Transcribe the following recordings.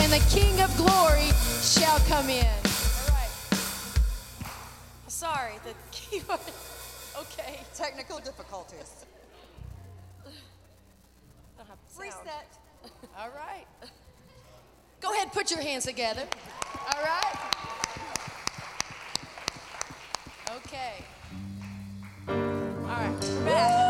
and the King of glory shall come in. All right. Sorry, the keyboard. Okay. Technical difficulties. Have. Reset. All right. Go ahead, put your hands together. All right. Okay. All right, we're back.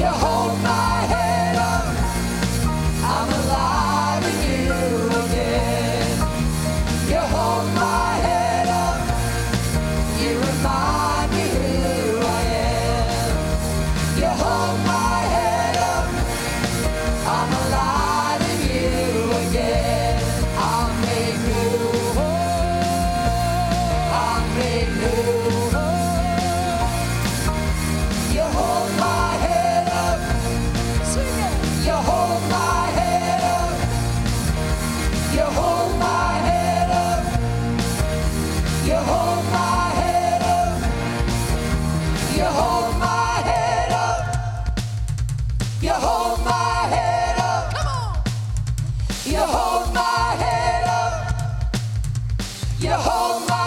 you hold my Oh. my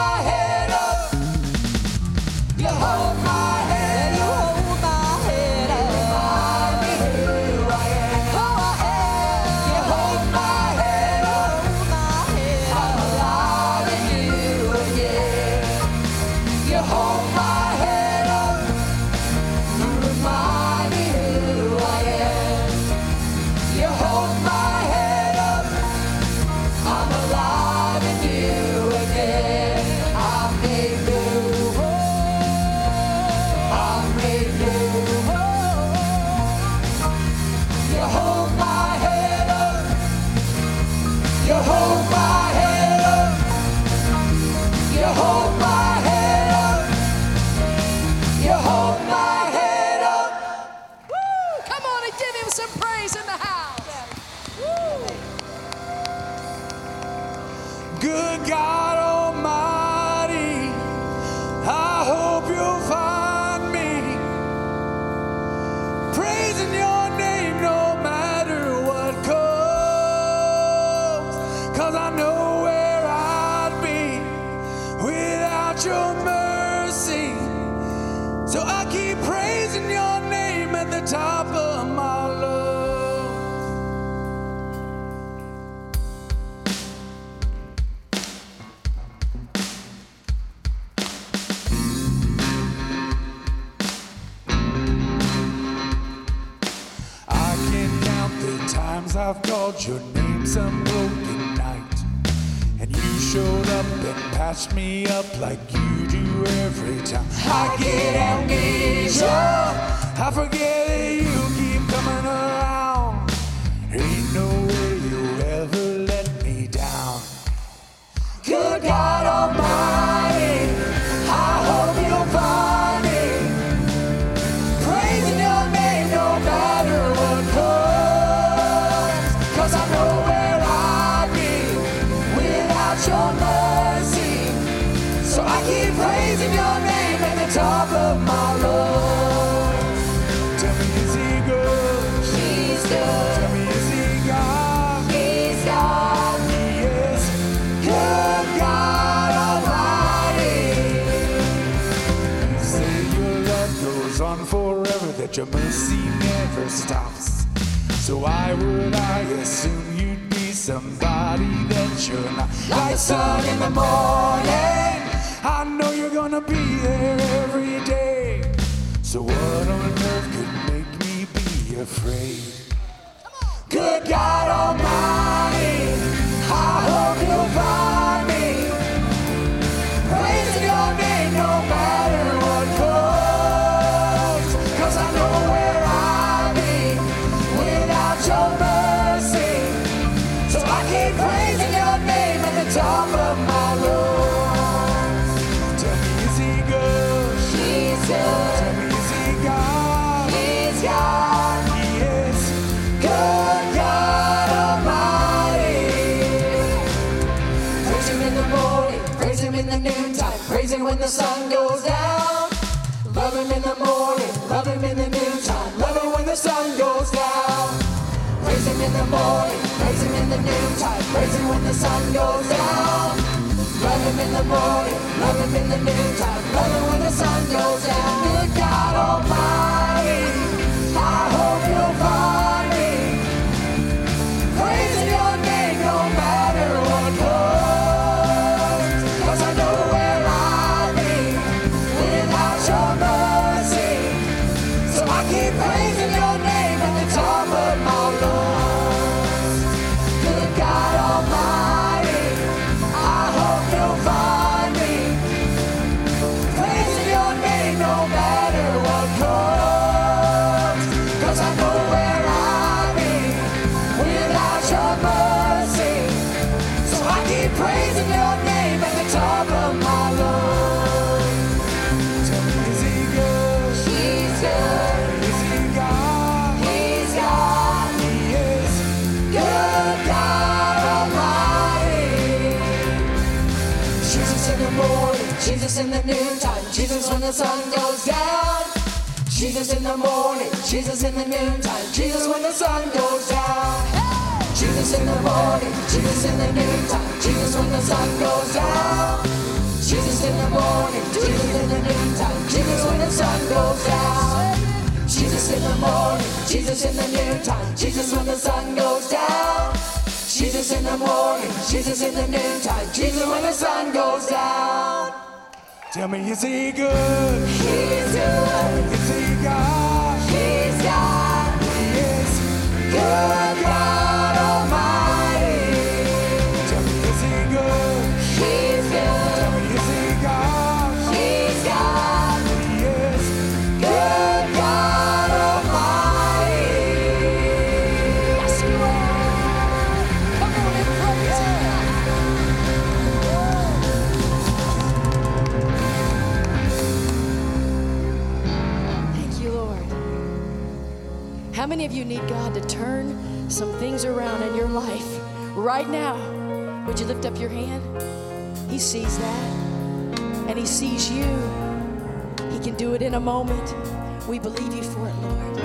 I've called your name some broken night. And you showed up and patched me up like you do every time. I get amnesia, I forget. stops. So why would I assume you'd be somebody that you're not? Like sun in the morning, I know you're gonna be there every day. So what on earth could make me be afraid? Good God Almighty, I hope. when the sun goes down. Love him in the morning, love him in the noontime, love him when the sun goes down. Good God Almighty. Oh, at Jesus when the sun goes down. Jesus in the morning, Jesus in the noontime, Jesus when the sun goes down. Jesus in the morning, Jesus in the noontime, Jesus when the sun goes down. Jesus in the morning, Jesus in the noontime, Jesus when the sun goes down. Jesus in the morning, Jesus in the noontime, Jesus when the sun goes down. Jesus in the morning, Jesus in the noontime, Jesus when the sun goes down. Tell me, is he good? He's good. Is he God? Of you need God to turn some things around in your life right now? Would you lift up your hand? He sees that, and He sees you. He can do it in a moment. We believe you for it, Lord.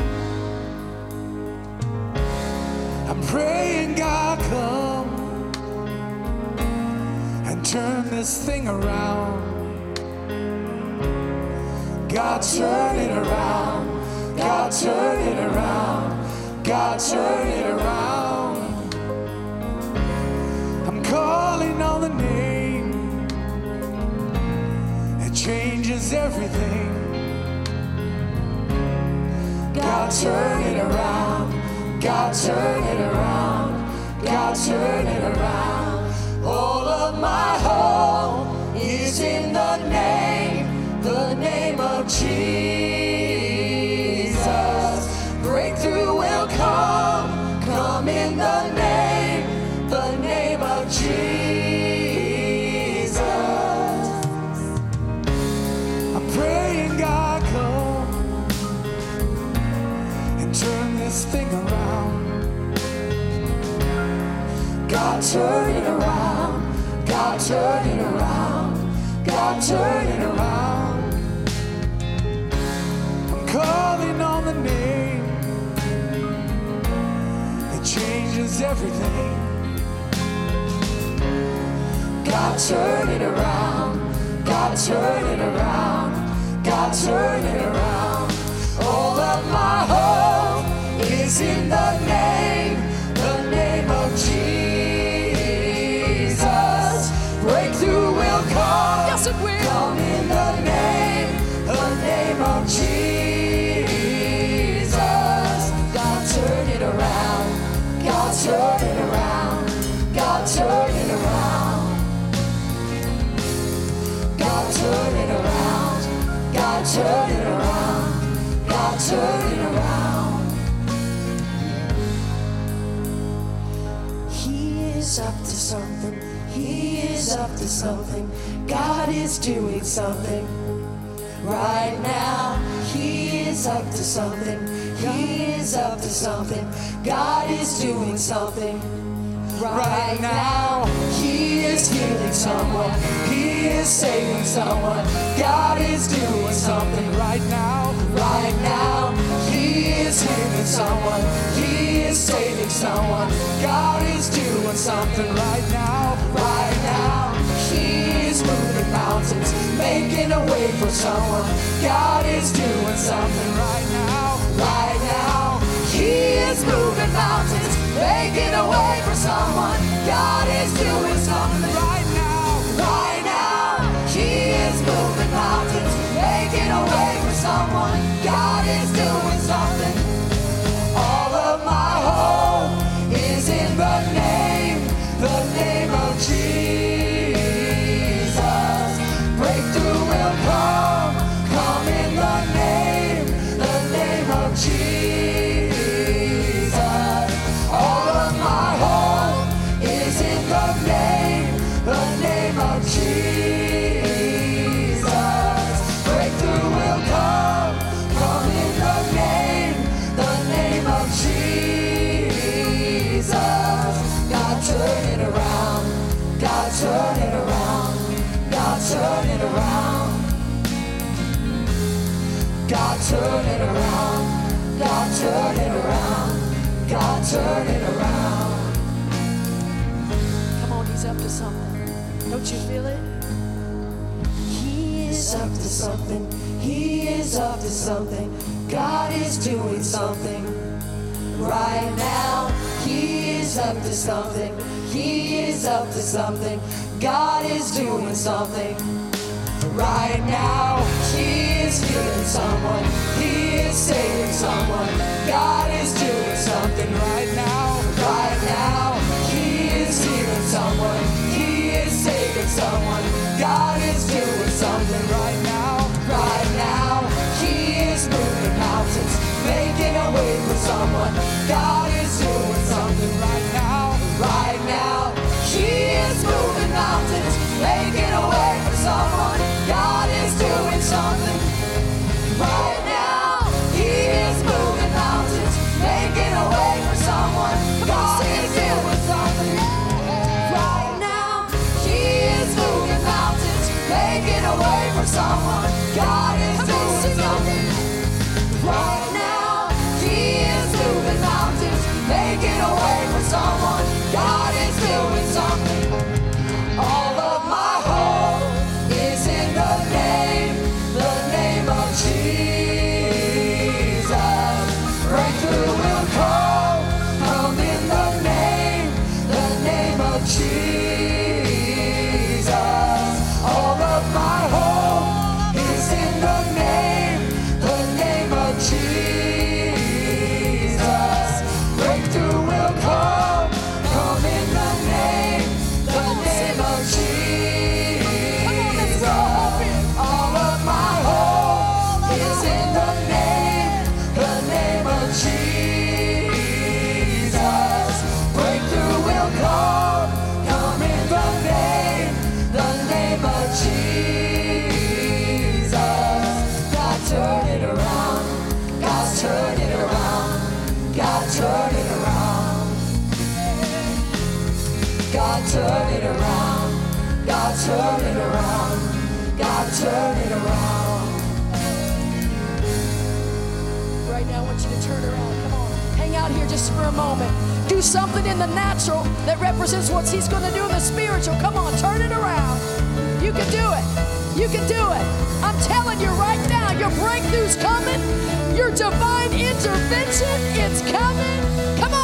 I'm praying God come and turn this thing around. God turn it around. God turn it around. God turn it around. I'm calling on the name. It changes everything. God turn it around. God turn it around. God turn it around. All of my hope is in the name, the name of Jesus. God turn it around. God turn it around. God turn it around. I'm calling on the name. It changes everything. God turn it around. God turn it around. God turn it around. All of my hope is in the name, turn it around. God turn it around. God turn it around. God turn it around. God turn it around. He is up to something. He is up to something. God is doing something. Right now, He is up to something. He is up to something. God is doing something. Right now, He is healing someone. He is saving someone. God is doing something right now. Right now, He is healing someone. He is saving someone. God is doing something right now. Right now, mountains, making a way for someone. God is doing something right now. Right now, He is moving mountains, making a way for someone. God is doing something turn it around, God turn it around, God turn it around. Come on, He's up to something. Don't you feel it? He is up to something. He is up to something. God is doing something. Right now, He is up to something. He is up to something. God is doing something. Right now, He is healing someone. He is saving someone. God is doing something right now. Right now, He is healing someone. He is saving someone. God is doing something right now. Right now, He is moving mountains, making a way for someone. God is doing something right now. Right now, He is moving mountains, making a way for someone. for a moment. Do something in the natural that represents what He's going to do in the spiritual. Come on, turn it around. You can do it. You can do it. I'm telling you right now, your breakthrough's coming. Your divine intervention—it's coming. Come on.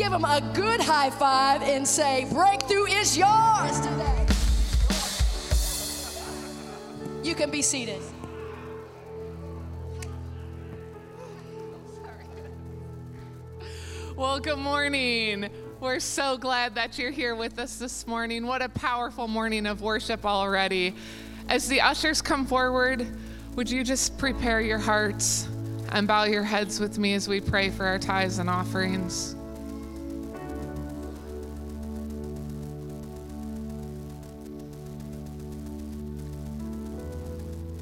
Give them a good high five and say, Breakthrough is yours today. You can be seated. Well, good morning. We're so glad that you're here with us this morning. What a powerful morning of worship already. As the ushers come forward, would you just prepare your hearts and bow your heads with me as we pray for our tithes and offerings?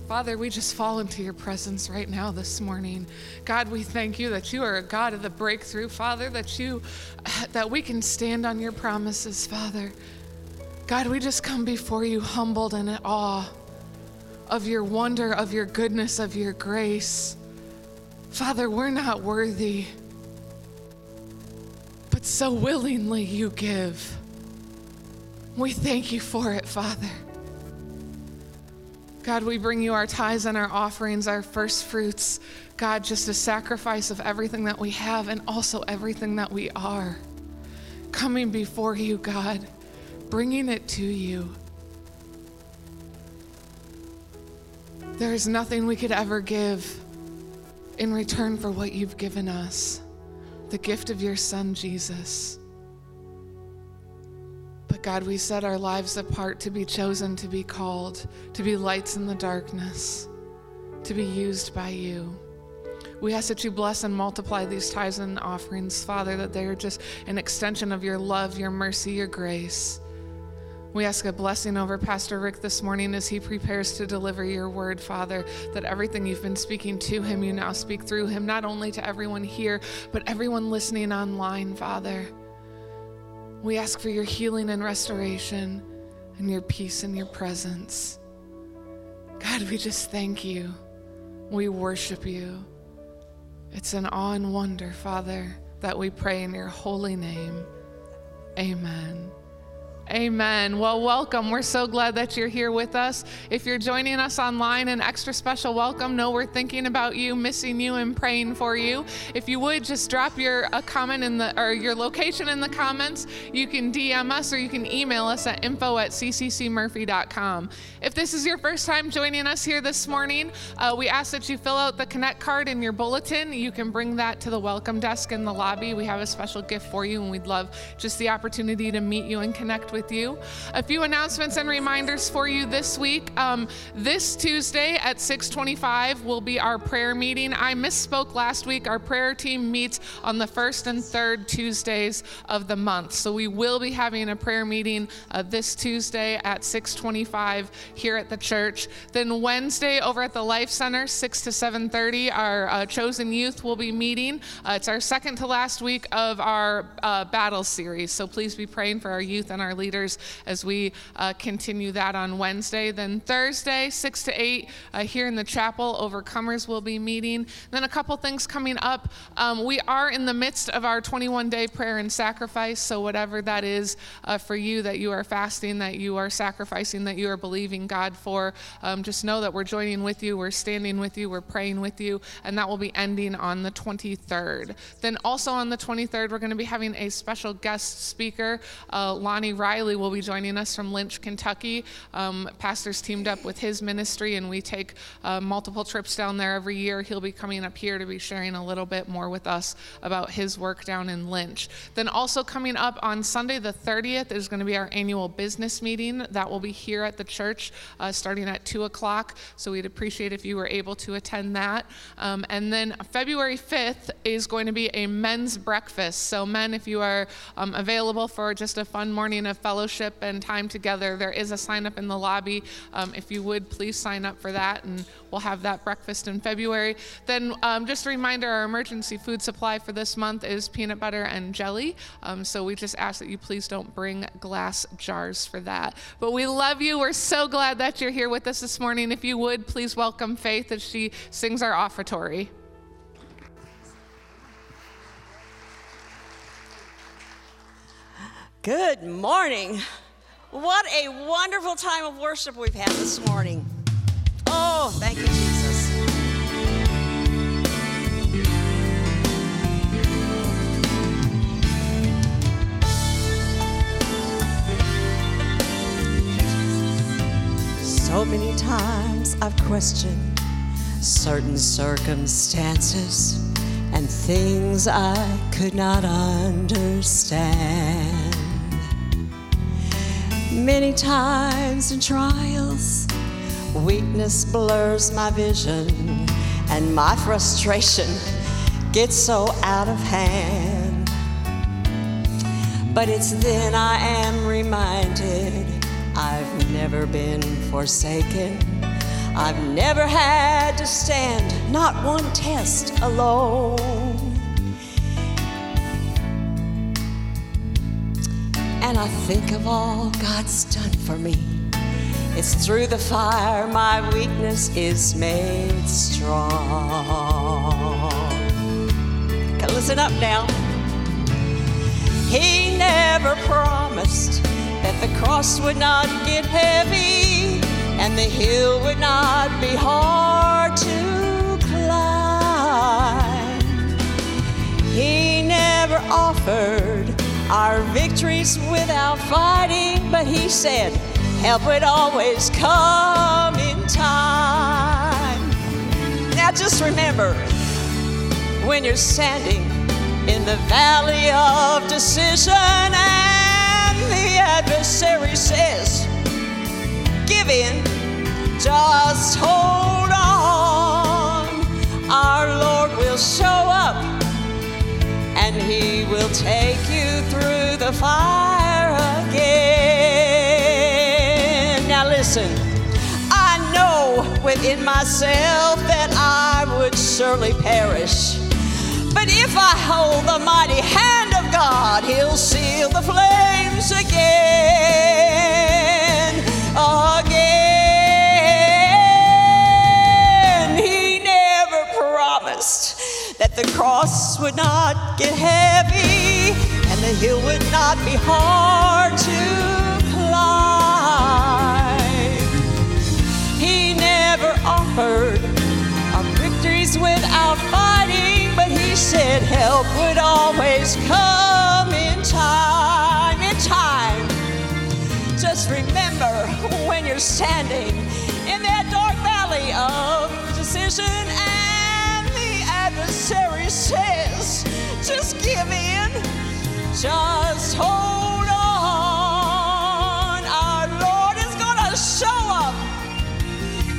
Father, we just fall into your presence right now this morning. God, we thank you that you are a God of the breakthrough, Father, that you that we can stand on your promises, Father. God, we just come before you humbled and in awe of your wonder, of your goodness, of your grace. Father, we're not worthy, but so willingly you give. We thank you for it, Father. God, we bring you our tithes and our offerings, our first fruits. God, just a sacrifice of everything that we have and also everything that we are. Coming before you, God, bringing it to you. There is nothing we could ever give in return for what you've given us the gift of your Son, Jesus. God, we set our lives apart to be chosen, to be called, to be lights in the darkness, to be used by you. We ask that you bless and multiply these tithes and offerings, Father, that they are just an extension of your love, your mercy, your grace. We ask a blessing over Pastor Rick this morning as he prepares to deliver your word, Father, that everything you've been speaking to him, you now speak through him, not only to everyone here, but everyone listening online, Father. We ask for your healing and restoration and your peace and your presence. God, we just thank you. We worship you. It's an awe and wonder, Father, that we pray in your holy name. Amen. Amen. Well, welcome. We're so glad that you're here with us. If you're joining us online, an extra special welcome. Know we're thinking about you, missing you, and praying for you. If you would just drop your a comment in the or your location in the comments. You can DM us or you can email us at info at cccmurphy.com. If this is your first time joining us here this morning, uh, we ask that you fill out the Connect card in your bulletin. You can bring that to the welcome desk in the lobby. We have a special gift for you, and we'd love just the opportunity to meet you and connect with with you. A few announcements and reminders for you this week. Um, this Tuesday at 6:25 will be our prayer meeting. I misspoke last week. Our prayer team meets on the first and third Tuesdays of the month, so we will be having a prayer meeting uh, this Tuesday at 6:25 here at the church. Then Wednesday over at the Life Center, 6 to 7:30, our uh, chosen youth will be meeting. Uh, it's our second to last week of our uh, battle series, so please be praying for our youth and our leaders leaders as we uh, continue that on Wednesday. Then Thursday, 6 to 8, uh, here in the chapel, Overcomers will be meeting. Then a couple things coming up. Um, we are in the midst of our 21 day prayer and sacrifice. So, whatever that is uh, for you, that you are fasting, that you are sacrificing, that you are believing God for, um, just know that we're joining with you, we're standing with you, we're praying with you, and that will be ending on the 23rd. Then, also on the 23rd, we're going to be having a special guest speaker, uh, Lonnie Riley. Riley will be joining us from Lynch, Kentucky. Um, pastor's teamed up with his ministry, and we take uh, multiple trips down there every year. He'll be coming up here to be sharing a little bit more with us about his work down in Lynch. Then, also coming up on Sunday, the 30th, is going to be our annual business meeting. That will be here at the church uh, starting at 2 o'clock. So, we'd appreciate if you were able to attend that. Um, and then, February 5th is going to be a men's breakfast. So, men, if you are um, available for just a fun morning of fellowship and time together. There is a sign up in the lobby. Um, if you would, please sign up for that, and we'll have that breakfast in February. Then, um, just a reminder our emergency food supply for this month is peanut butter and jelly. Um, so we just ask that you please don't bring glass jars for that. But we love you. We're so glad that you're here with us this morning. If you would, please welcome Faith as she sings our offertory. Good morning. What a wonderful time of worship we've had this morning. Oh, thank you, Jesus. So many times I've questioned certain circumstances and things I could not understand. Many times in trials, weakness blurs my vision, and my frustration gets so out of hand. But it's then I am reminded I've never been forsaken. I've never had to stand, not one test alone. And I think of all God's done for me. It's through the fire my weakness is made strong. Okay, listen up now. He never promised that the cross would not get heavy and the hill would not be hard to climb. He never offered our victories without fighting, but He said, help would always come in time. Now just remember, when you're standing in the valley of decision and the adversary says, Give in, fire again. Now listen. I know within myself that I would surely perish. But if I hold the mighty hand of God, He'll seal the flames again. Again. He never promised that the cross would not get heavy and hill would not be hard to climb. He never offered our victories without fighting, but he said help would always come in time, in time. Just remember when you're standing in that dark valley of decision just hold on. Our Lord is gonna show up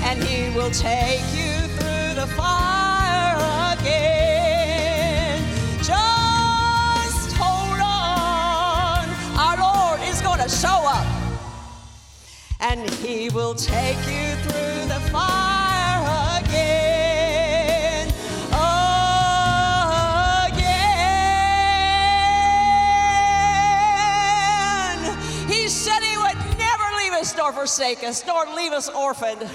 and he will take you through the fire again. Just hold on. Our Lord is going to show up and he will take you through the fire nor forsake us, nor leave us orphaned.